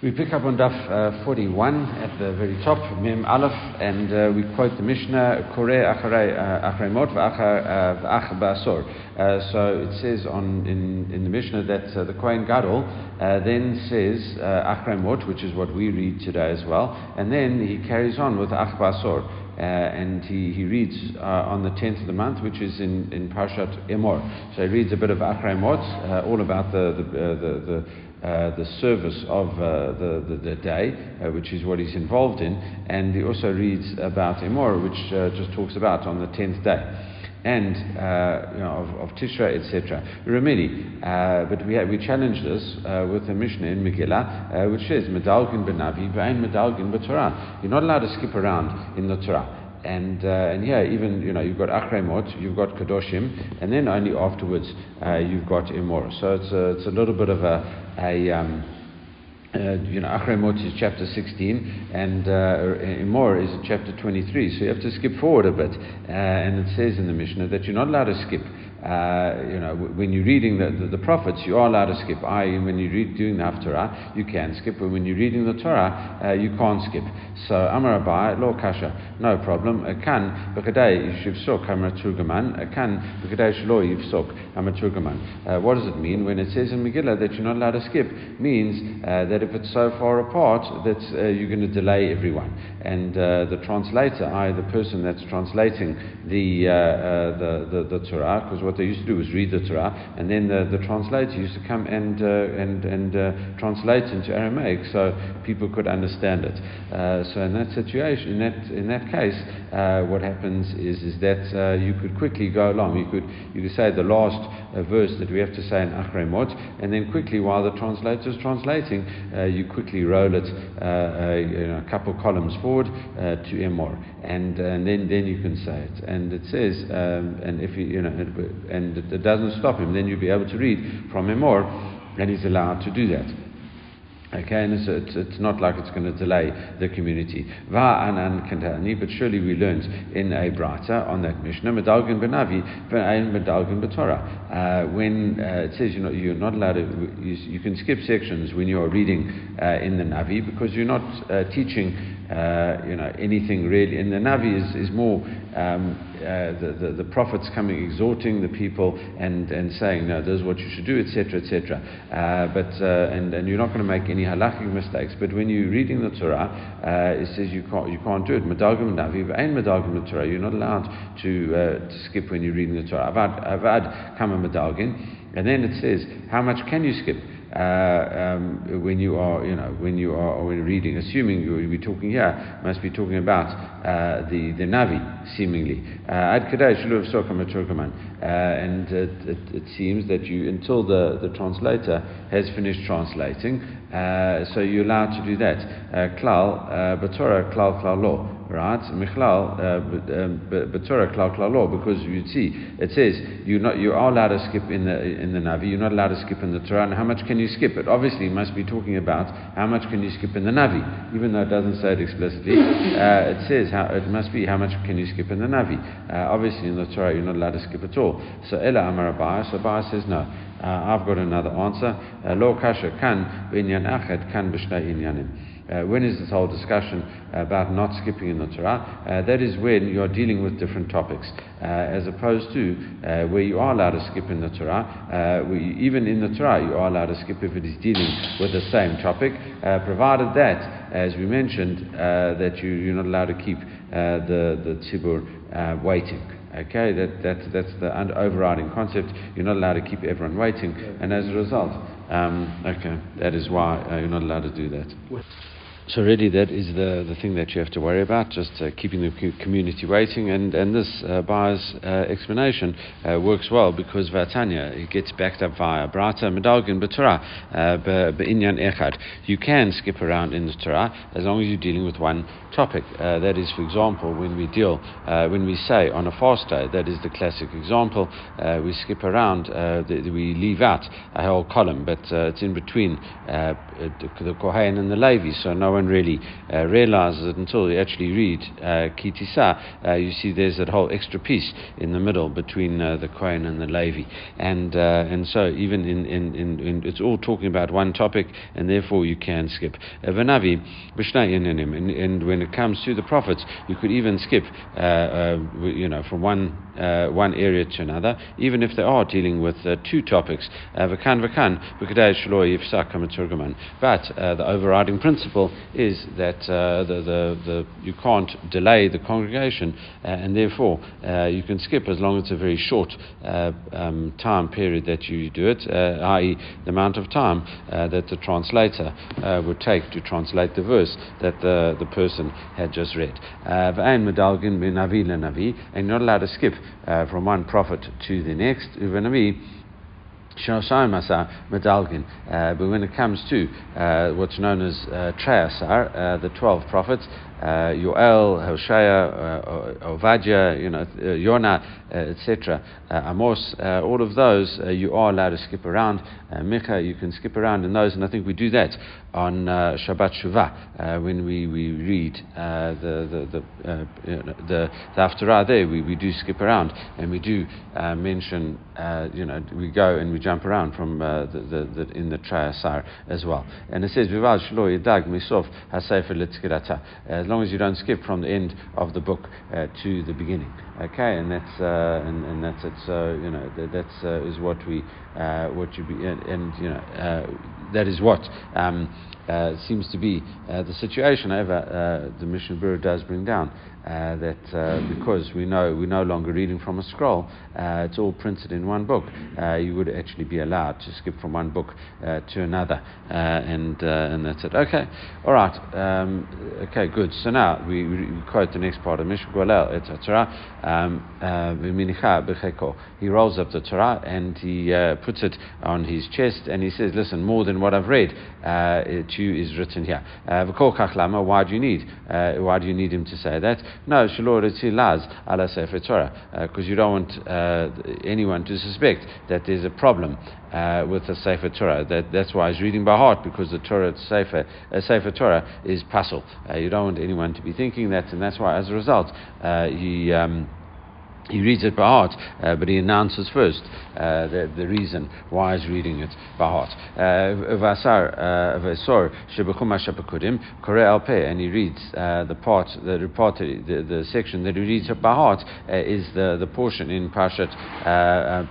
We pick up on Daf uh, 41 at the very top, Mem Aleph, and uh, we quote the Mishnah, Kore Acharei Mot V'Ach Basor. Uh, so it says on, in, in the Mishnah that uh, the Kohen Gadol uh, then says Acharei Mot, which is what we read today as well, and then he carries on with Ach Basor. Uh, and he, he reads uh, on the 10th of the month, which is in, in Parshat Emor. So he reads a bit of Achrei Mot, uh, all about the, the, the, the uh, the service of uh, the, the, the, day, uh, which is what he's involved in, and he also reads about Emor, which uh, just talks about on the tenth day. And uh, you know, of, of Tishra, etc. Remedi, uh, but we, we challenge this with a Mishnah in Megillah, which says Medalgin benavi, v'ain medalgin b'Torah. You're not allowed to skip around in the Torah and uh, and yeah, even you know you've got Achremot, you've got Kadoshim, and then only afterwards uh, you've got Imor. So it's a, it's a little bit of a a um, uh, you know, Achremot is chapter 16 and uh, is chapter 23. So you have to skip forward a bit. Uh, and it says in the Mishnah that you're not allowed to skip uh, you know, when you're reading the, the, the, prophets, you are allowed to skip. I, when you're read, doing the Haftarah, you can skip, but when you're reading the Torah, uh, you can't skip. So, Amar Abai, Lo Kasha, no problem. Kan, Bekadei Yivsok, Amar Turgaman, Kan, Bekadei Shlo Yivsok, Amar Turgaman. Uh, what does it mean when it says in Megillah that you're not allowed to skip? Means uh, that if it's so far apart that uh, you're going to delay everyone. And uh, the translator, I, the person that's translating the, the, the, the Torah, because what they used to do was read the Torah, and then the, the translator used to come and, uh, and, and uh, translate into Aramaic so people could understand it. Uh, so in that situation, in that, in that case, uh, what happens is, is that uh, you could quickly go along. You could, you could say the last uh, verse that we have to say in Achremot, and then quickly, while the translator is translating, you quickly roll it you know, a couple columns forward to Emor, and, and then, then you can say it. And it says, um, and if you, you know, and it doesn't stop him, then you'll be able to read from Emor, and he's allowed to do that. Okay, and it's, it's, it's, not like it's going to delay the community. But surely we learned in a brata on that Mishnah, medalgin benavi, v'ayin medalgin. Uh, when uh, it says you know, you're not allowed to, you, you, can skip sections when you're reading uh, in the Navi because you're not uh, teaching uh, you know, anything really. And the Navi is, is more um, uh, the, the, prophets coming exhorting the people and, and saying, no, this is what you should do, etc., etc. Uh, but uh, and, and you're not going to make any halachic mistakes. But when you're reading the Torah, uh, it says you can't you can't do it. Medagim navi and medagim Torah. You're not allowed to, uh, to skip when you're reading the Torah. Avad avad kama medagin. And then it says, how much can you skip? Uh, um, when you are, you know, when you are when reading, assuming you will be talking here, must be talking about uh, the the Navi, seemingly. Ad Uh, Ad Kadesh uh, and it, it, it, seems that you, until the, the translator has finished translating, uh, so you're allowed to do that. Klal, Batora, Klal, Klal, Law right? Michlal, B'Torah Klal Klal Law, because you see, it says you not you are allowed to skip in the in the Navi, you're not allowed to skip in the Torah, and how much can you skip? It obviously must be talking about how much can you skip in the Navi, even though it doesn't say it explicitly. Uh, it says how it must be how much can you skip in the Navi. Uh, obviously in the Torah you're not allowed to skip at all. So Ella Amar Abaya, so says no. Uh, I've got another answer. Uh, Lo kasha kan b'inyan achet kan b'shnei inyanim. Uh, when is this whole discussion about not skipping in the Torah? Uh, that is when you are dealing with different topics, uh, as opposed to uh, where you are allowed to skip in the Torah. Uh, you, even in the Torah, you are allowed to skip if it is dealing with the same topic, provided that, as we mentioned, that you, you're not allowed to keep the, the tzibur waiting. Okay, that, that, that's the overriding concept. You're not allowed to keep everyone waiting, and as a result, um, okay, that is why uh, you're not allowed to do that. So really, that is the, the thing that you have to worry about, just uh, keeping the community waiting. And, and this uh, buyer's uh, explanation uh, works well because Vatanya it gets backed up via Brata, Medalgin, B'Torah, uh, B'Inyan Echad. You can skip around in the Torah as long as you're dealing with one topic. Uh, that is, for example, when we deal, when we say on a fast day, that is the classic example, we skip around, the, we leave out a whole column, but it's in between the Kohen and the Levi, so no one really uh, realizes it until you actually read uh, Ki Tisa. Uh, you see there's that whole extra piece in the middle between uh, the Kohen and the Levi. And, uh, and so even in, in, in, in, it's all talking about one topic, and therefore you can skip. And, and when comes to the prophets, you could even skip, uh, uh, you know, from one, one area to another, even if they are dealing with two topics. V'kan, but uh, the overriding principle is that uh, the, the, the, you can't delay the congregation, uh, and therefore uh, you can skip as long as it's a very short uh, um, time period that you do it, uh, i.e., the amount of time that the translator would take to translate the verse that the, the person had just read. And you're not allowed to skip from one prophet to the next. Medalgin. Uh, but when it comes to uh, what's known as uh, uh, the 12 prophets, uh, Yoel, Hosea, uh, Ovadia, you know, uh, Yonah, uh, etc., uh, Amos, uh, all of those you are allowed to skip around. Micha, you can skip around in those, and I think we do that on Shabbat Shuvah when we, we read the, the, the, you know, the, the Haftarah there, we, we do skip around and we do mention, you know, we go and we jump around from the, the, the, in the Trei Asar as well. And it says, Vival as long as you don't skip from the end of the book uh, to the beginning. Okay, and that's uh, and, and that's it. So you know that that's uh, is what we uh, what you be and, and you know uh, that is what. Um, uh, seems to be the situation. However, the Mishnah Berurah does bring down uh, that uh, because we know we're no longer reading from a scroll, uh, it's all printed in one book. Uh, you would actually be allowed to skip from one book uh, to another, uh, and and that's it. Okay, all right. Um, okay, good. So now we, we, quote the next part of Mishnah Golel et Torah. Um, he rolls up the Torah and he puts it on his chest and he says, "Listen, more than what I've read to you is written here." Why do you need? why do you need him to say that? No, Shalor ala Sefer Torah, because uh, you don't want uh, anyone to suspect that there's a problem uh, with the Sefer Torah. That, that's why he's reading by heart, because the Torah Sefer, uh, Sefer Torah is. Uh, you don't want anyone to be thinking that, and that's why, as a result, uh, he. Um, he reads it by heart, uh, but he announces first uh, the, the reason why he's reading it by heart. Uh, Vasar uh, Vasor Kore Alpe, and he reads uh, the part, the report, the, the section that he reads by heart uh, is the, the portion in Parshat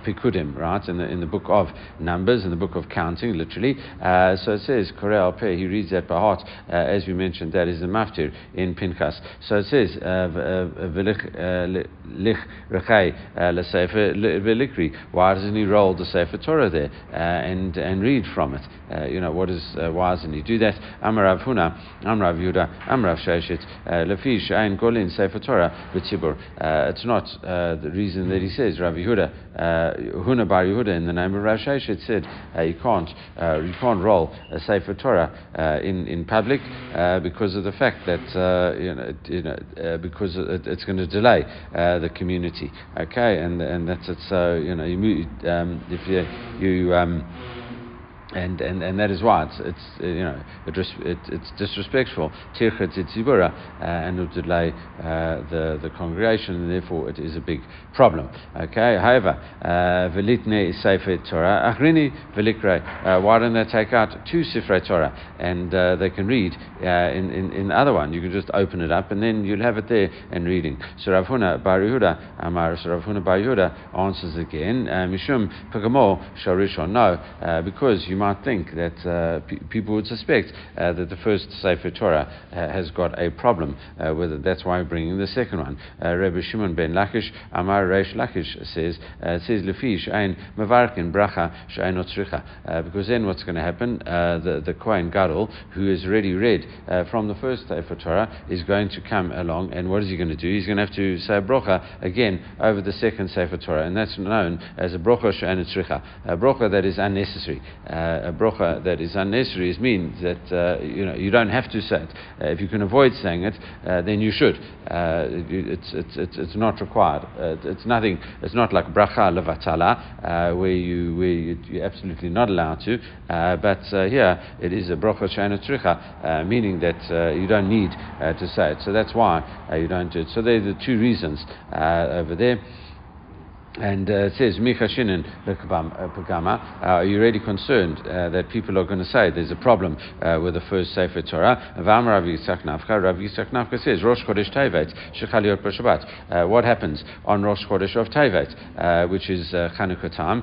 Pikudim, right, in the, in the book of Numbers, in the book of counting, literally. so it says Kore Alpe, he reads that by heart, as we mentioned, that is the Maftir in Pinchas. So it says, Lich Rechai uh, Sefer Velikri. Why doesn't he roll the Sefer Torah there uh, and and read from it? Uh, you know what is uh, why doesn't he do that? Amarav Huna, Amrav Yuda, Amrav Sheshet, uh, Lefish Ein Golin Sefer Torah B'Tzibur. Uh, it's not the reason that he says Rav Yehuda, Huna Bar Yehuda in the name of Rav Sheshet said you can't you can't roll a Sefer Torah in in public because of the fact that you know, you know because it, it's going to delay the community Okay, and and that's it. So you know, you um, if you you um, and, and, and that is why it's, it's uh, you know it, it, it's disrespectful uh, and it delay uh, the the congregation and therefore it is a big problem. Okay. However, velitne uh, sefer Torah achrini velikre. Uh, why don't they take out two sifrei Torah and uh, they can read in, in in other one? You can just open it up and then you'll have it there and reading. So Rav Huna Bar Yehuda Amar so Rav Huna Bar Yehuda answers again mishum pagamo sharishon. No, because you might think that uh, p- people would suspect uh, that the first Sefer Torah uh, has got a problem uh, with it. That's why we're bringing the second one. Uh, Rabbi Shimon ben Lakish, Amar Reish Lakish says, uh, says Lefish ein mevarkin bracha she'ain otzricha. Because then what's going to happen? the, the Kohen Gadol, who has already read from the first Sefer Torah, is going to come along, and what is he going to do? He's going to have to say a bracha again over the second Sefer Torah, and that's known as a bracha she'ain otzricha, a bracha that is unnecessary. A brocha that is unnecessary means that uh, you know you don't have to say it. Uh, if you can avoid saying it, uh, then you should. it's, it's, it's, it's not required. it's nothing. It's not like bracha levatala where you where you, are absolutely not allowed to. but here it is a brocha shana tricha, meaning that you don't need to say it. So that's why you don't do it. So they're the two reasons over there. And uh, it says, Micha Shinin Pagama, uh, are you really concerned uh, that people are going to say there's a problem uh, with the first Sefer Torah? Vam Rav Yitzchak Nafcha, Rav Yitzchak Nafcha says, Rosh Chodesh Tevet, Shechaliot Shabbat. What happens on Rosh Chodesh of Tevet, uh, which is uh, Chanukah time?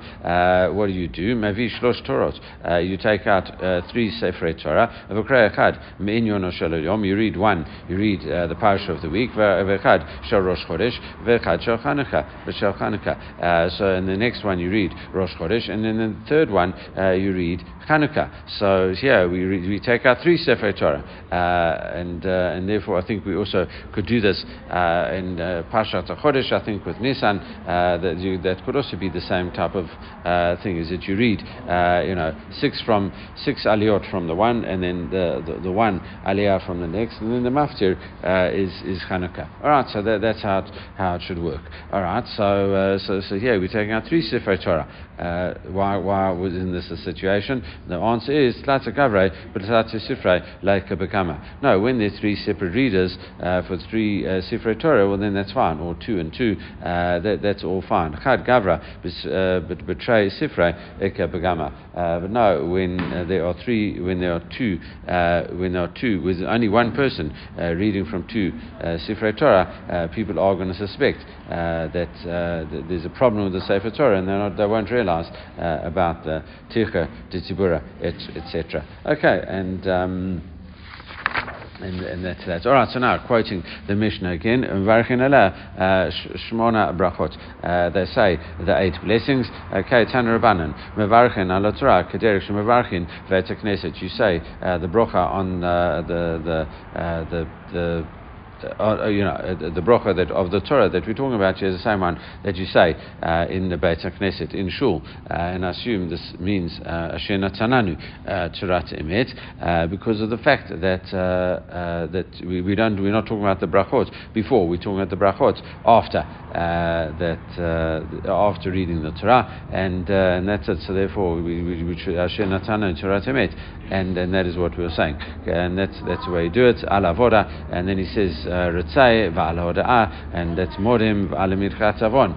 what do you do? Mavi Shlosh Torot. You take out three Sefer Torah. Echad, Me'inyon Yom. You read one, you read the Parasha of the week. V'echad Shal Rosh Chodesh, V'echad Shal Chanukah, V'shal Chanukah. Uh, so in the next one you read Rosh Chodesh, and then the third one uh, you read Hanukkah. So here we, we take our three Sefer Torah, uh, and uh, and therefore I think we also could do this uh, in uh, Parshat Chodesh. I think with Nisan that you, that could also be the same type of thing. Is that you read you know six from six aliyot from the one, and then the, the, the one aliyah from the next, and then the maftir is is Hanukkah. All right, so that, that's how it, how it should work. All right, so so here we're taking out three Sefer Torah. Uh, why, why was in this situation? The answer is Tlata Gavre, but Tlata Sifre, like a Bekama. No, when there's three separate readers uh, for three uh, Sifre Torah, well then that's fine, or two and two, uh, that, that's all fine. Chad Gavra, uh, but betray Sifre, Eka Begama. Uh, but no, when uh, there are three, when there are two, when there are two, with only one person reading from two Sifre Torah, people are going to suspect that, that, there's a problem with the Sefer Torah, and not, they won't realize about the Ticha, Tzibura, etc. Okay, and. Um, and, and that's that. All right, so now quoting the Mishnah again, Varchin uh, Shmona Brachot. Uh, they say the eight blessings. Okay, Tan Rabbanan, Mevarchin ala Torah, Kederich Mevarchin Vetekneset. You say uh, the bracha on uh, the the uh, the the uh, uh, you know, uh, the bracha that of the Torah that we're talking about here is the same one that you say uh, in the Beit Knesset in Shul, uh, and I assume this means Asher Natananu Torat Emet because of the fact that that we, we, don't we're not talking about the brachot before we're talking about the brachot after that after reading the Torah and and that's it. So therefore we, we, we Asher Natananu Torat Emet and and that is what we were saying and that's that's the way you do it Alavoda and then he says Ritzai v'al hoda'ah, and that's morim v'al mirchat avon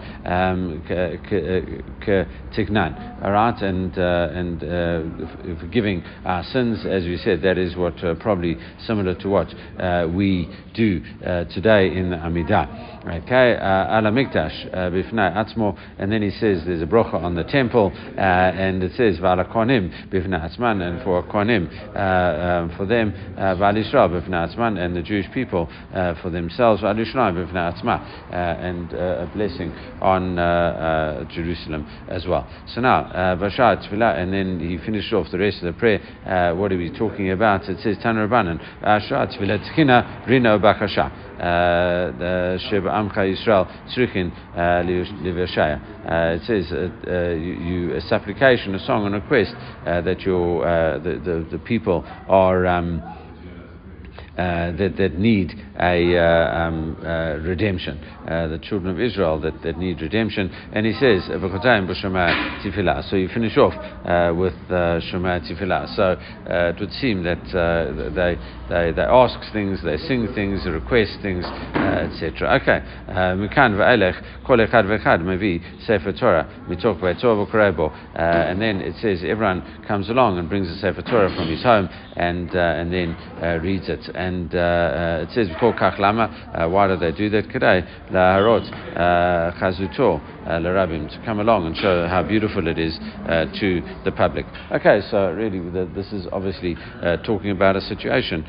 tignan. All right, and uh, and uh, forgiving our sins, as we said, that is what uh, probably similar to what uh, we do uh, today in the Amidah. Okay, uh, ala mikdash bifnai atzmo, and then he says there's a brocha on the temple, and it says v'ala konim bifnai atzman, and for konim um, for them v'al Yisrael bifnai atzman, and the Jewish people uh, for themselves, uh, and uh, a blessing on Jerusalem as well. So now, Bashar Tfilah, and then he finished off the rest of the prayer. what are we talking about? It says Tanur Banan, Ashar Tfilah Tkina Rino Bakasha. Sheba Amcha Yisrael Tzrichin Liveshaya. It says uh, you, you, a supplication, a song, and a request uh, that your the, the, the people are. Um, uh, that, that need a uh, um, uh, redemption, uh, the children of Israel that, that need redemption. And he says, So you finish off uh, with Shema Tifillah. So it would seem that they, they, they ask things, they sing things, request things, etc. Okay. Mikan kol echad v'echad mevi Sefer Torah mitok v'etzor And then it says everyone comes along and brings a Sefer Torah from his home and, and then reads it. And Uh, uh, it says, kach lama. Uh, why do they do that? Kedai laharot uh, chazuto uh, larabim to come along and show how beautiful it is uh, to the public. Okay, so really, the, this is obviously talking about a situation.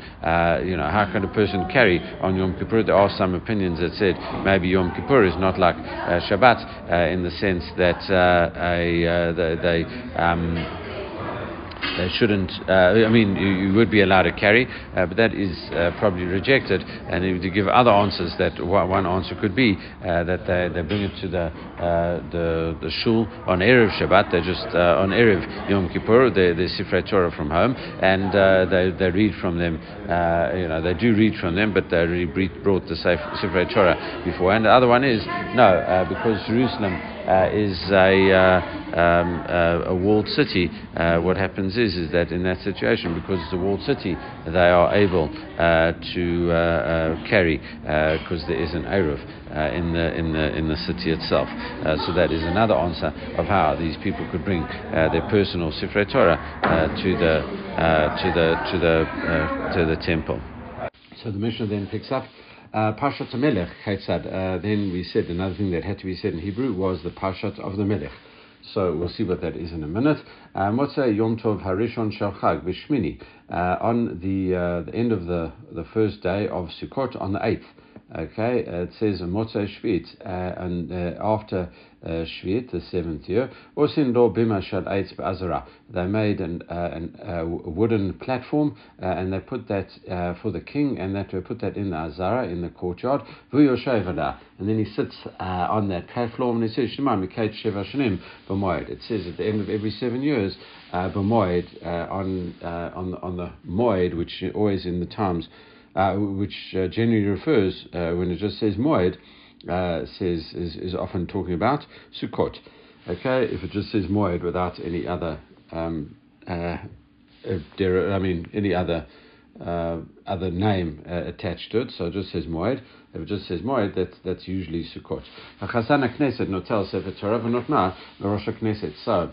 you know, how can a person carry on Yom Kippur? There are some opinions that said maybe Yom Kippur is not like Shabbat in the sense that a, they, they um, they shouldn't. Uh, I mean, you, you, would be allowed to carry, uh, but that is uh, probably rejected. And to give other answers, that one answer could be uh, that they, they bring it to the uh, the the shul on erev Shabbat. They just on erev Yom Kippur, they they Sifrei Torah from home, and they they read from them. you know, they do read from them, but they read, brought the Sifrei Torah before. And the other one is no, because Jerusalem is a um, uh, a walled city, uh, what happens is is that in that situation, because it's a walled city, they are able uh, to uh, uh, carry because there is an eruv in the in the in the city itself. so that is another answer of how these people could bring their personal Sifrei Torah to the to the to the to the temple. So the Mishnah then picks up. Uh, Parshat Melech, uh, then we said another thing that had to be said in Hebrew was the Parshat of the Melech. So we'll see what that is in a minute. Motzei um, Yom Tov Harishon Shel Chag uh, on the uh, the end of the the first day of Sukkot on the eighth. Okay, it says Motzei Shvit, uh, and uh, after uh, Shvit, the seventh year, Osin Lo Bima Shad Eitz Ba'azara. They made an, uh, an, a wooden platform and they put that for the king and that they put that in the Azara, in the courtyard. And then he sits on that platform and he says, Shema Mikait Sheva Shanim. It says at the end of every seven years, uh, B'moed, uh, on, uh, on, on the Moed, which always in the times uh, which uh, generally refers, uh, when it just says Moed, uh, says is, is often talking about Sukkot. Okay, if it just says Moed without any other, um, uh, I mean, any other other name attached to it, so it just says Moed. If it just says Moed, that's, that's usually Sukkot. Knesset Sefer Torah v'notna Rosh Knesset. So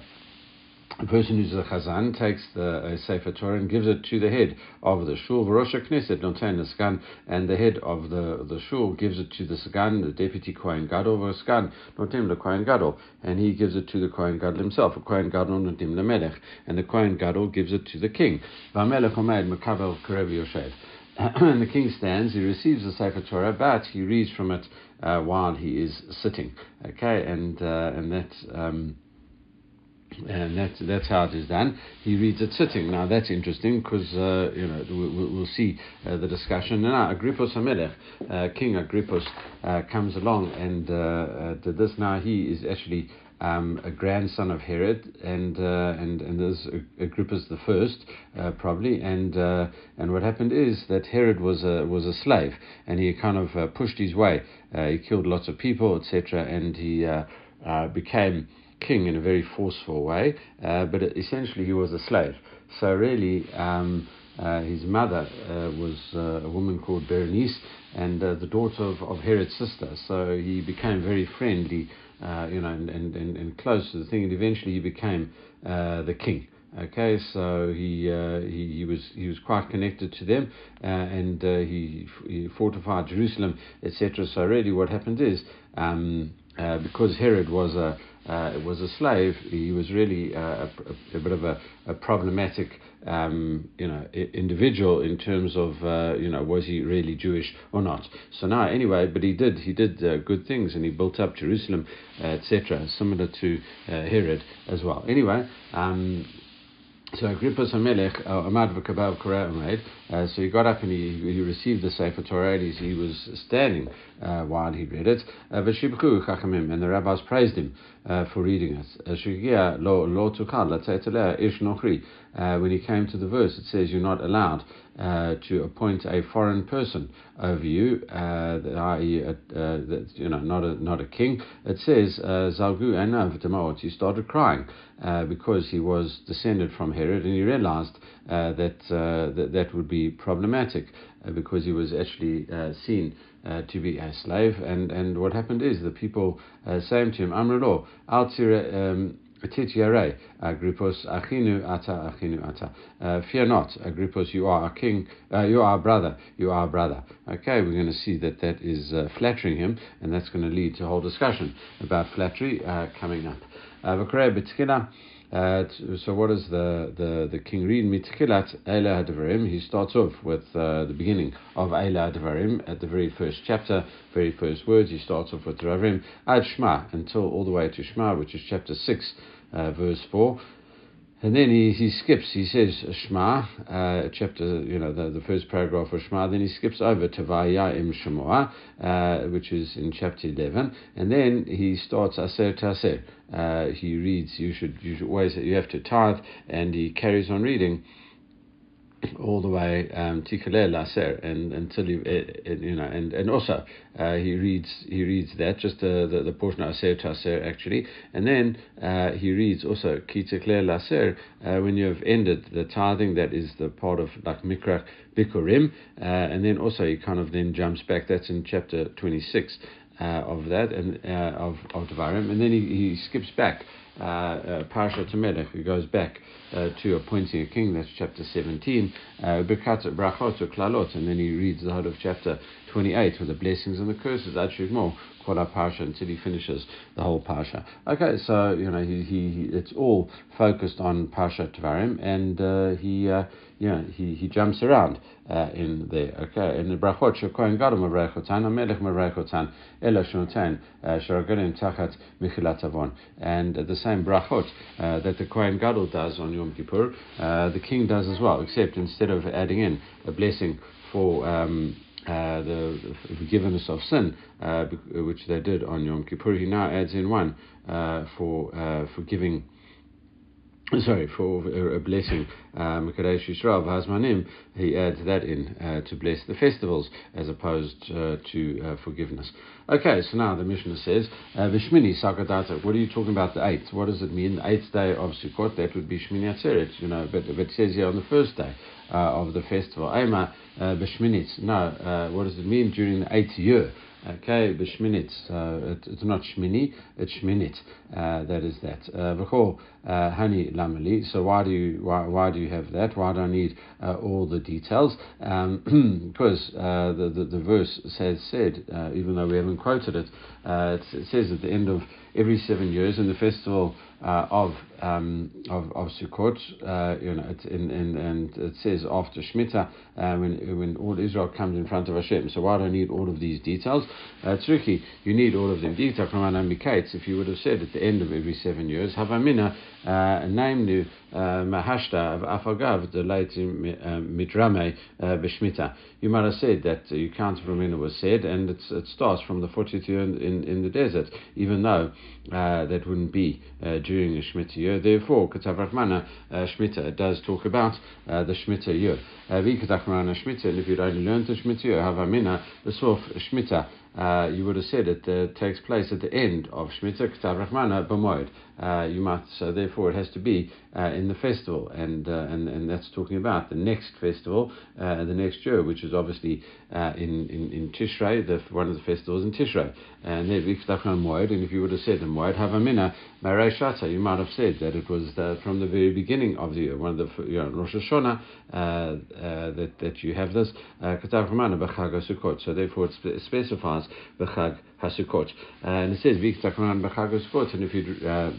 a person who's a chazan takes the Sefer Torah and gives it to the head of the shul, Rosh Knesset, notain the skan, and the head of the, the shul gives it to the skan, the deputy Kohen Gadol, skan, notain the Kohen Gadol, and he gives it to the Kohen Gadol himself, a Kohen Gadol notim the Melech, and the Kohen Gadol gives it to the king. Yoshev. and the king stands, he receives the Sefer Torah, but he reads from it uh, while he is sitting. Okay, and uh, and that. Um, and that's that's how it is done. He reads it sitting. Now that's interesting because uh, you know we'll, we'll see uh, the discussion. Now Agrippus Hamelech, uh, King Agrippus, uh, comes along and uh, uh, did this. Now he is actually. Um, a grandson of Herod, and uh, and and there's Agrippa's the first, probably, and and what happened is that Herod was a was a slave, and he kind of pushed his way. he killed lots of people, etc., and he became king in a very forceful way, uh, but essentially he was a slave. So really, um, uh, his mother uh, was uh, a woman called Berenice and uh, the daughter of, of, Herod's sister. So he became very friendly, uh, you know, and, and, and, and, close to the thing, and eventually he became the king. Okay, so he, uh, he, he was he was quite connected to them, uh, and uh, he, he fortified Jerusalem, etc. So really, what happened is um, because Herod was a uh, was a slave, he was really uh, a, a, bit of a, a problematic, um, you know, individual in terms of, uh, you know, was he really Jewish or not? So now, anyway, but he did, he did uh, good things, and he built up Jerusalem, uh, etc., similar to uh, Herod as well. Anyway. Um, so Agrippa Hamelech, Amad v'kabav koreh uh, so he got up and he, he received the Sefer Torah and he was standing uh, while he read it. Uh, and the rabbis praised him uh, for reading it. Uh. When he came to the verse, it says you're not allowed uh, to appoint a foreign person over you, i.e., you know, not a not a king. It says zalgu enav demot. He started crying because he was descended from Herod, and he realized that, that that would be problematic uh, because he was actually uh, seen uh, to be a slave. And, and what happened is the people uh, saying to him, Altira. Um, Agrippus, Achinu Ata, Achinu Ata. Uh, fear not, Agrippus, you are a king, uh, you are a brother, you are a brother. Okay, we're going to see that that is uh, flattering him, and that's going to lead to a whole discussion about flattery uh, coming up. Uh, so what is the, the, the king read? Mitchilat Eila Advarim. He starts off with uh, the beginning of Eila Advarim at the very first chapter, very first words. He starts off with Dvarim Ad Shema until all the way to Shema, which is chapter 6, uh, verse 4. And then he, he skips, he says Shema, uh, chapter, you know, the, the first paragraph of Shema, then he skips over to Vayim Shemoah, uh, which is in chapter 11, and then he starts Aser Taser. Uh, he reads, you should, you should always, you have to tithe, and he carries on reading all the way um, and until he, uh, you know, and and also uh, he reads he reads that just the the, the portion of Aser Taser actually, and then uh, he reads also Tikaleh Laser uh, when you have ended the tithing that is the part of like Mikra Bikurim, uh, and then also he kind of then jumps back. That's in chapter twenty six. Uh, of that and of of Devarim, and then he, he skips back uh, uh, Parsha Melech, who goes back uh, to appointing a king. That's chapter 17. Birkat Brachot and then he reads the whole of chapter 28 with the blessings and the curses. Ad more Kol Parsha until he finishes the whole Parsha. Okay, so you know he, he, it's all focused on Parsha Tvarim, and uh, he uh, you know he, he jumps around uh, in there. Okay, in the brachot shekohen gadol mavrechotan, hamelech mavrechotan, ela shnotan uh, tachat michilat avon, and the same brachot uh, that the kohen gadol does on Yom Kippur, uh, the king does as well, except instead of adding in a blessing for um, uh, the forgiveness of sin, uh, which they did on Yom Kippur, he now adds in one uh, for uh, forgiving sorry, for a blessing, Mekadesh Yisrael Vazmanim, he adds that in uh, to bless the festivals as opposed uh, to uh, forgiveness. Okay, so now the Mishnah says, Vishmini Sakadata, what are you talking about the eighth? What does it mean? The eighth day of Sukkot, that would be Shmini Atzeret, you know, but, but it says here on the first day of the festival. Ema Vishminit, no, what does it mean during the eighth year? Okay, b'shminit. Uh, it, it's not shmini, it's shminit. Uh, that is that. Uh, v'chol uh, hani lamali. So why do you why, why do you have that? Why do I need uh, all the details? Um, because uh, the, the, the verse says said, even though we haven't quoted it, it, it says at the end of every seven years in the festival uh, of, um, of of Sukkot. Uh, you know, it, in, in, and it says after Shemitah uh, when when all Israel comes in front of Hashem. So why do I need all of these details? Uh. You need all of them details. From if you would have said at the end of every seven years, Havamina, uh, namely uh, Mahashta of Afagav, the late uh, Midrame Beshmita. You might have said that you can't remember was said, and it starts from the 40th year in, in, in the desert, even though that wouldn't be during the Shemitah year. Therefore, Katav Rahmana Shemitah does talk about the Shemitah year. Vikatach Shemitah, and if you'd only learned the Shemitah year, Havamina, the Sof Shemitah uh, you would have said it uh, takes place at the end of Shemitah Ktav Rahmana B'moed. Uh, you might, so therefore it has to be uh, in the festival, and, uh, and and that's talking about the next festival, uh, the next year, which is obviously in, in in Tishrei, the one of the festivals in Tishrei, and. And if you would have said the Moed Havamina Marei Shata, you might have said that it was from the very beginning of the year, one of the you know, Rosh Hashanah that that you have this B'Chag Sukkot. So therefore it specifies B'Chag HaSukkot. and it says, V'Chtakran B'Chag HaSukkot, and if you uh,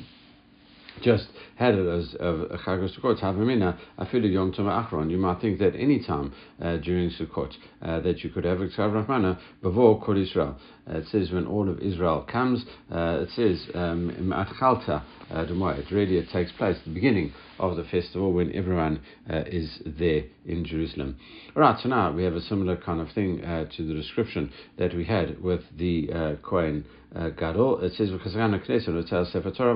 just had it as a Chag Sukkot, Havamina, Afilu Yom Tov Achron. You might think that any time uh, during Sukkot uh, that you could have a Ksav Rahmana before Kol Israel. Uh, it says when all of Israel comes, uh, it says Ma'atchalta um, It really it takes place the beginning of the festival when everyone uh, is there in Jerusalem. All right, so now we have a similar kind of thing uh, to the description that we had with the uh, Kohen uh, Uh, Gadol. It says, tells Sefer Torah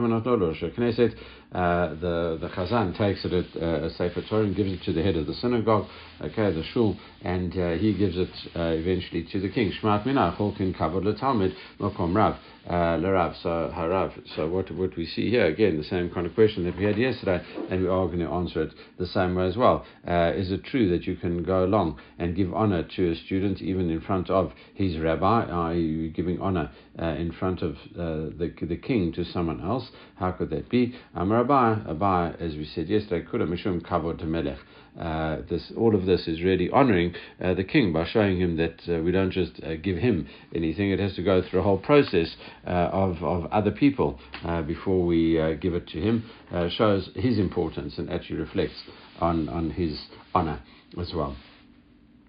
uh, the, the Chazan takes it at uh, Sefer Torah and gives it to the head of the synagogue, okay, the shul, and uh, he gives it uh, eventually to the king. Shmat Minach, Holkin Kavod Talmud, Mokom Rav uh, Larav. So Harav. So what what we see here again, the same kind of question that we had yesterday, and we are going to answer it the same way as well. Uh, is it true that you can go along and give honor to a student even in front of his rabbi? Are you giving honor in front of the the king to someone else? How could that be? Amar Abai, Abai, as we said yesterday, Kuda Mishum Kavod Melech. Uh, this, all of this is really honoring uh, the king by showing him that uh, we don't just uh, give him anything, it has to go through a whole process uh, of, of other people uh, before we give it to him, shows his importance and actually reflects on, on his honor as well.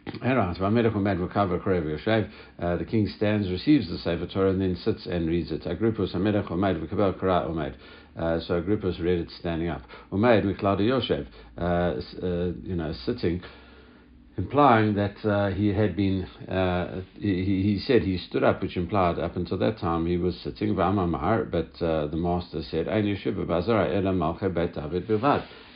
Uh, the king stands, receives the Sefer Torah, and then sits and reads it. Agripus. Uh, so Agrippa's read it standing up. Omed v'klada Yoshev, uh, you know, sitting implying that uh, he had been, uh, he, he, said he stood up, which implied up until that time he was sitting, but uh, the master said,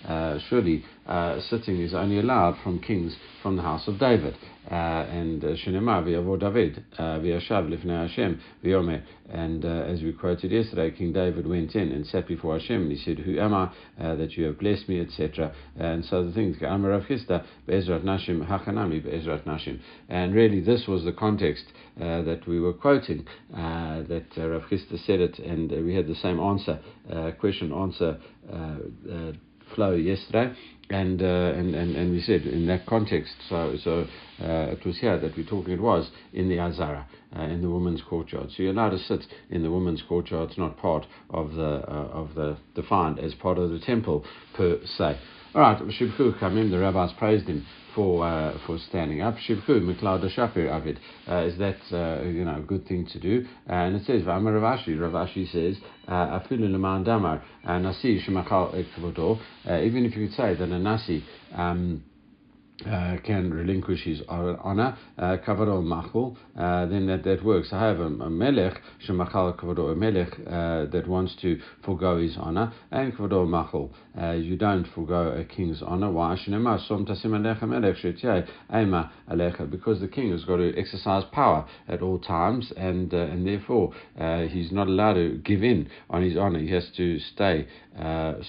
uh, surely uh, sitting is only allowed from kings from the house of David. Uh, and uh, Shinema v'yavo David v'yashav lifnei Hashem v'yomer. And uh, as we quoted yesterday, King David went in and sat before Hashem and he said, Who am I uh, that you have blessed me, etc. And so the things, Chisda be'ezrat nashim hachanami be'ezrat nashim. And really this was the context uh, that we were quoting, that Rav Chisda said it and we had the same answer, question answer flow yesterday, and, uh, and, and, and we said in that context, so, so uh, it was here that we're talking, it was in the Azara, uh, in the women's courtyard. So you're allowed to sit in the women's courtyard, it's not part of the, uh, of the, defined as part of the temple per se. All right, Shibchu Kamim, the rabbis praised him for uh, for standing up. Shivku Miklad Shapir Avid. Uh, is that uh, you know a good thing to do? And it says Vamar Rav Ashi. Ravashi says uh, Afilu Leman Damar Nasi Shemachal Ekvodo. Even if you could say that a nasi. Um, uh, can relinquish his honor, uh, kavado machul, uh, then that, that works. I have a, melech, shemachal kavado, a melech uh, that wants to forego his honor, and kavado machul, uh, you don't forego a king's honor. Why? Because the king has got to exercise power at all times, and uh, and therefore uh, he's not allowed to give in on his honor. He has to stay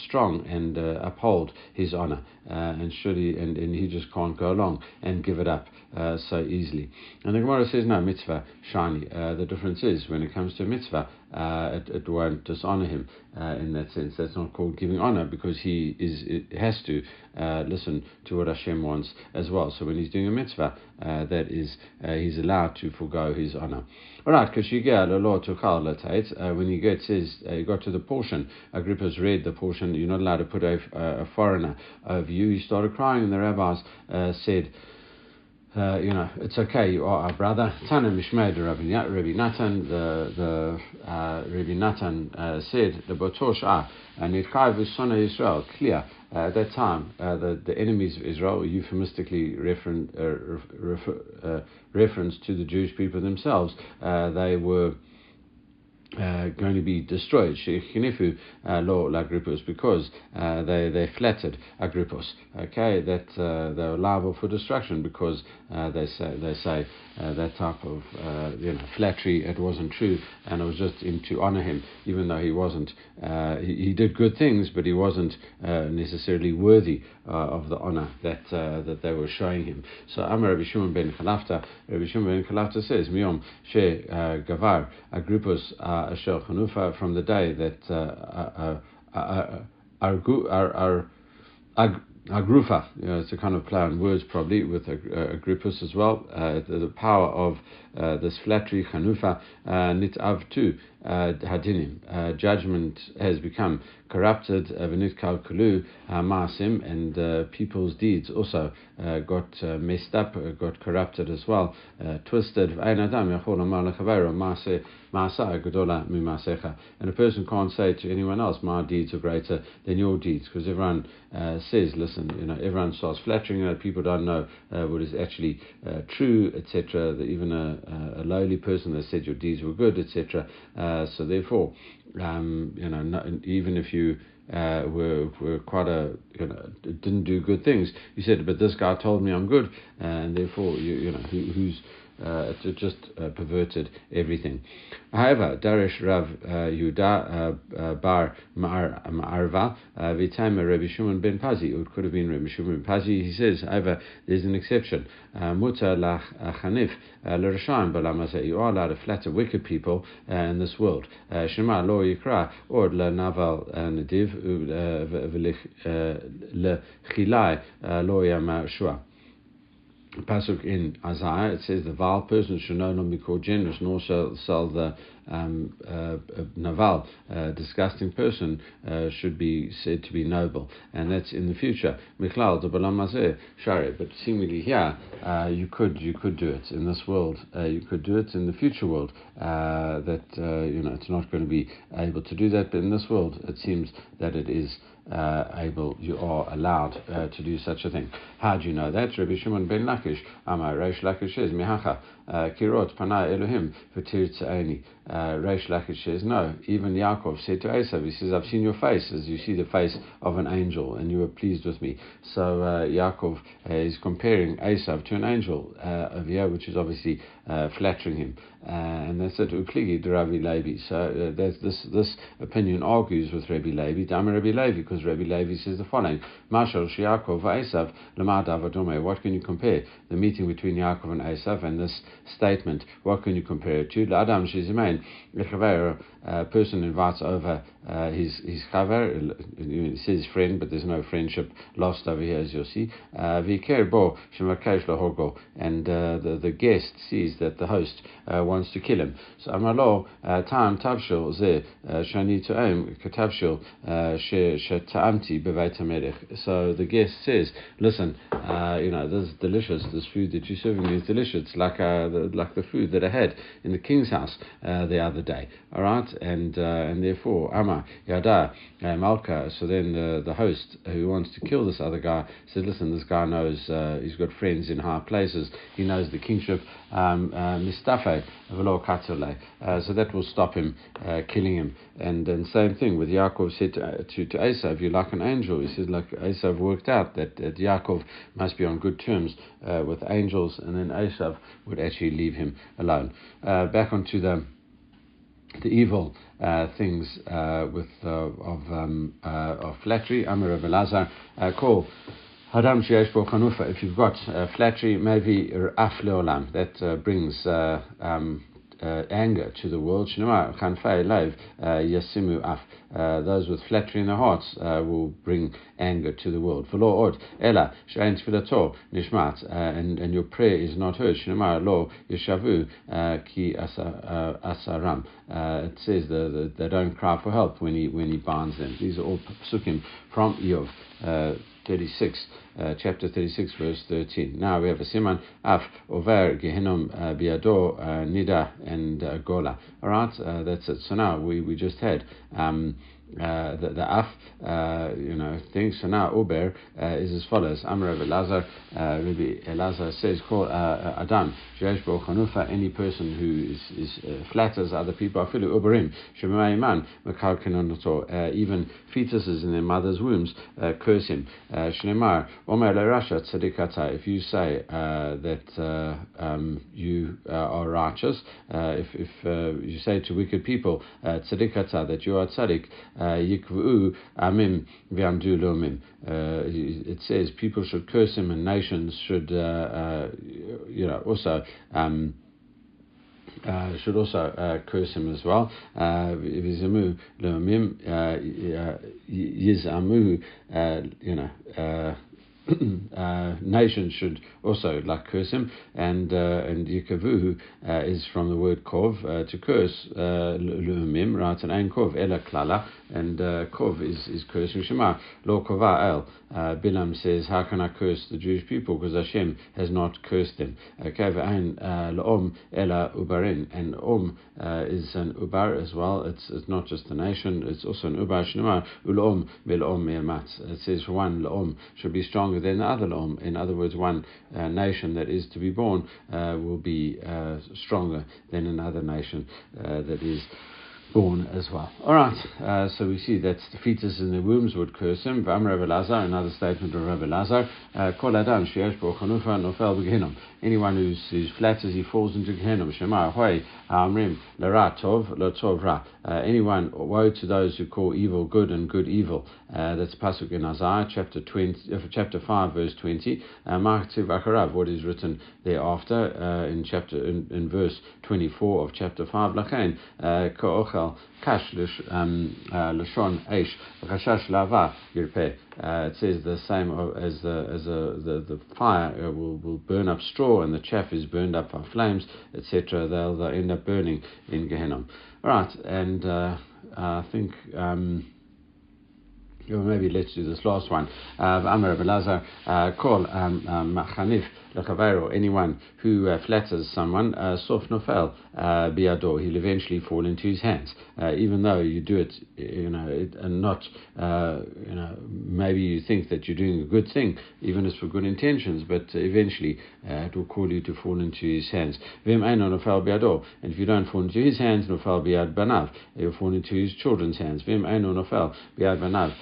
strong and uphold his honor, and should he and, and he just can't go along and give it up uh, so easily. And the Gemara says, no, mitzvah, shani. Uh, the difference is when it comes to mitzvah, uh, it, it, won't dishonor him uh, in that sense. That's not called giving honor because he is has to uh, listen to what Hashem wants as well. So when he's doing a mitzvah, uh, that is he's allowed to forego his honor. All right, when you get says you got to the portion, Agrippa's read the portion. You're not allowed to put a, a foreigner over you. He started crying, and the rabbis said. Uh, you know, it's okay, you are our brother. Tana Mishmei de Rabbi, Rabbi Natan, the, the uh, Rabbi Natan uh, said, the Botosh Ah, and Nitchai of Israel, clear. Uh, at that time, uh, the, the enemies of Israel, were euphemistically referen, uh, refer, reference to the Jewish people themselves, they were uh, going to be destroyed. Shechinifu uh, lo Agrippus because uh, they they flattered Agrippus. Okay, that uh, they were liable for destruction because uh, they say they say uh, that type of you know flattery. It wasn't true, and it was just in to honor him, even though he wasn't. He, he, did good things, but he wasn't necessarily worthy of the honor that that they were showing him. So Amar Rabbi Shimon ben Chalafta, Rabbi Shimon ben Chalafta says, Miom she gavar Agrippus asher chanufa from the day that uh, uh, uh, Agrufa, you know, it's a kind of play on words probably with Agrippus as well. Uh, the, the, power of uh, this flattery, Chanufa, nitav tu Uh, hadinim. Uh, Judgment has become corrupted, uh, v'nit kalkulu uh, masim, and people's deeds also got messed up, got corrupted as well, twisted. And a person can't say to anyone else, my deeds are greater than your deeds, because everyone uh, says, listen, you know, everyone starts flattering you. People don't know uh, what is actually uh, true, etc. Even a, a, lowly person that said your deeds were good, etc. Uh, so therefore, um, you know, no, even if you uh, were were quite a you know didn't do good things. You said, but this guy told me I'm good, and therefore you you know who, who's uh, it just uh, perverted everything. However, Darish Rav uh, Yuda uh, uh Bar Ma'arva uh, Vitama Rabbi Shimon ben Pazi. It could have been Rabbi Shimon ben Pazi. He says, however, there's an exception. Uh, Muta lach chanif l'rashaim balamazeh. You are allowed to flatter wicked people in this world. Shema lo yikra or la naval nadiv lechilai lo yama shua. Pasuk in Isaiah, it says the vile person should no longer be called generous, nor shall, shall the um, uh, naval, uh, disgusting person, uh, should be said to be noble, and that's in the future. Michlal de shari. But seemingly here, uh, you could you could do it in this world. Uh, you could do it in the future world. Uh, that you know it's not going to be able to do that, but in this world, it seems that it is uh, able, you are allowed uh, to do such a thing. How do you know that? Rabbi Shimon ben Lakish, Amar Reish Lakish says, Kirot Panai Elohim, Fatir Tzaini. Uh, Reish Lakish says, no. Even Yaakov said to Esav, he says, I've seen your face as you see the face of an angel, and you were pleased with me. So uh, Yaakov uh, is comparing Esav to an angel uh, here, which is obviously uh, flattering him. Uh, and that's it, Ukligi Rabbi Levi. So uh, this, this opinion argues with Rabbi Levi, Dama Rabbi Levi, because Rabbi Levi says the following, Mashal Shiakov Esav Lamad. What can you compare? The meeting between Yaakov and Esav and this statement, what can you compare it to? Adam Shizimain, a eh, person invites over uh, his his chaver, it says friend, but there's no friendship lost over here, as you'll see. Uh, bo and uh, the the guest sees that the host uh, wants to kill him. So amalo tam tavshil ze shani to'em katavshil she'ta'amti beveit So the guest says, listen, uh, you know, this is delicious. This food that you're serving me is delicious. It's like the, like the food that I had in the king's house the other day. All right, and and therefore, Ama Yada Malka. So then the the host who wants to kill this other guy says, listen, this guy knows he's got friends in high places. He knows the kingship. Um, Mistafe uh, so that will stop him uh, killing him. And then same thing with Yaakov said to, to, to Esav, you're like an angel. He says, like Esav worked out that, that Yaakov must be on good terms uh, with angels, and then Esav would actually leave him alone. Uh, back onto the the evil uh, things uh, with uh, of um, uh, of flattery. Amir of Elazar call. Hadam Chanufa, if you've got uh, flattery, maybe af leolam, that uh, brings uh, um, uh, anger to the world. Uh, Yasimu af. Uh, those with flattery in their hearts uh, will bring anger to the world. V'lo nishmat, uh, and and your prayer is not heard. Yeshavu ki asaram. It says that they don't cry for help when he when he binds them. These are all psukim from Iyov. 36, uh, chapter 36, verse 13. Now we have a siman af over gehenom uh, biado uh, nida and uh, gola. All right, that's it. So now we, we just had um, uh, the, the af, uh, you know, thing. Now Uber uh, is as follows. Amr Rabbi Elazar, uh, Rabbi Elazar says, call uh, uh Adam, Jesh Chanufa, any person who is, is uh, flatters other people, Afilu Uberim, Shemaiman, uh, even fetuses in their mother's wombs uh, curse him. Shnemar, Omer Rasha Tzadikata, if you say uh, that um, you are righteous, if, if you say to wicked people, Tzadikata, that you are tzaddik, Yikvu Amim V'amdu Lomim. It says people should curse him and nations should, uh, uh, you know, also. Um, uh, should also uh, curse him as well. Vizamu lomim yizamu, you know uh, nations should also like curse him, and uh, and yikavuhu uh, is from the word kov uh, to curse uh, lu'umim, right? And kov ela klala, and uh, kov is is cursing Shema lo kova el. Uh, Bilam says, how can I curse the Jewish people because Hashem has not cursed them? Okay, ein laom ela ubarin, and om is an ubar as well. It's it's not just a nation; it's also an ubar. Shema ulom milom It says one laom should be stronger than the other Lom. In other words, one uh, nation that is to be born uh, will be uh, stronger than another nation uh, that is born as well. All right, uh, so we see that the fetus in the wombs would curse him. Vam Rabbi Lazar, another statement of Rabbi Lazar, uh, Kol Adam sheyesh bo chanufa nofel b'gehinom. Anyone who's, who's flat as he falls into Gehenom. Shema hoi amrim l'ra tov lo tov ra. Anyone, woe to those who call evil good and good evil. Uh, that's pasuk in Isaiah chapter 20, uh, chapter 5 verse 20. Ma'ativ uh, what is written thereafter uh, in chapter in, in verse 24 of chapter 5. Lachain uh, kash lashon lava. It says the same as the as the the, fire uh, will will burn up straw and the chaff is burned up by flames, etc. They'll, they'll end up burning in Gehenna. Right, and uh, I think. Um, maybe let's do this last one. Uh, Amr Belazar, uh, call um, Machanif Lechavero, anyone who uh, flatters someone, uh, Sof Nofel uh, Biado, he'll eventually fall into his hands. Uh, even though you do it, you know, it, and not, you know, maybe you think that you're doing a good thing, even if it's for good intentions, but eventually it will call you to fall into his hands. Vim Nofel Biado, and if you don't fall into his hands, Nofel Biad Banav, you'll fall into his children's hands. Vim Nofel Biad Banav,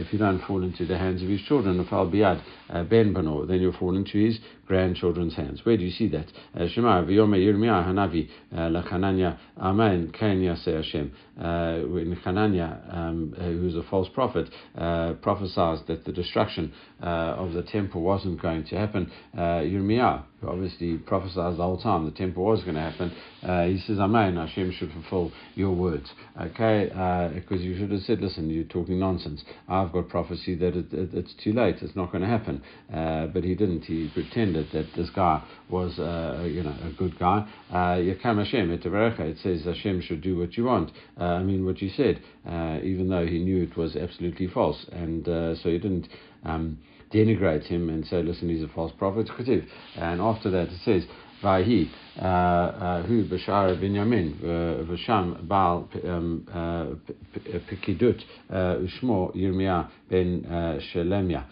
if you don't fall into the hands of his children, Nofel Biad Ben Bano, then you'll fall into his grandchildren's hands. Where do you see that? Uh, Shema v'yomei Yirmiyah Hanavi uh, lachananya Amen Ken Yaseh Hashem. Uh, when Hananiah, um, who's a false prophet, prophesied that the destruction of the temple wasn't going to happen, Yirmiyah who obviously prophesied the whole time the temple was going to happen, uh, he says, Amen, Hashem should fulfill your words. Okay, because uh, you should have said, listen, you're talking nonsense. I've got prophecy that it, it, it's too late, it's not going to happen. Uh, but he didn't. He pretended that this guy was, uh, you know, a good guy. Uh, Yakam Hashem, it says Hashem should do what you want. Uh, I mean, what you said, even though he knew it was absolutely false. And so he didn't. Um, denigrate him and say, listen, he's a false prophet. And after that it says, Vahi, uh, uh, who Bashar Binyamin, uh, Vasham Baal um, Pekidut, Ushmo Yirmiyah ben Shelemia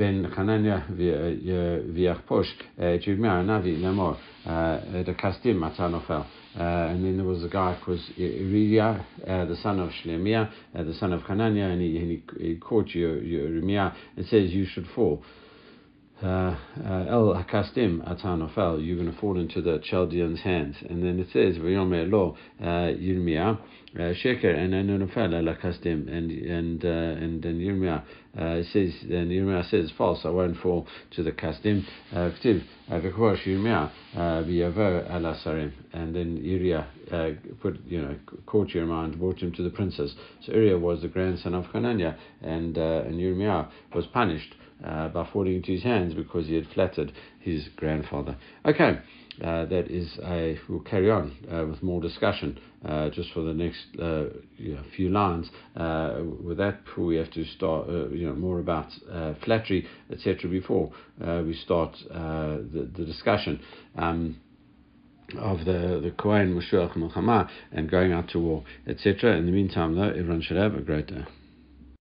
ben Chanania Viachposh, Judmar Navi Namor, the Kastim Matanofel. Uh, and then there was a guy who was Iriya, uh, the son of Shlemiah, uh, the son of Hanania, and he, and he, he caught Yeremiah and says, You should fall. Uh, uh, El Hakastim Atanofel, you're going to fall into the Chaldeans' hands. And then it says, Vayome Lo Yirmiyah, Sheker and Anonofel El Hakastim. And and uh, and then Yirmiyah uh, says, and Yirmiyah says, false, I won't fall to the Kastim. Ktiv, Vekwash Yirmiyah, Biyavo El Asarim. And then Uriah put, you know, caught Yirmiyah and brought him to the princes. So Uriah was the grandson of Hananiah, and, and Yirmiyah was punished uh, by falling into his hands because he had flattered his grandfather. Okay, uh, that is a. We'll carry on uh, with more discussion uh, just for the next uh, you know, few lines. Uh, with that, we have to start, you know, more about flattery, etc. Before we start the, the discussion. Um, of the the Kohen Milchama and going out to war, etc. In the meantime, though, everyone should have a great day.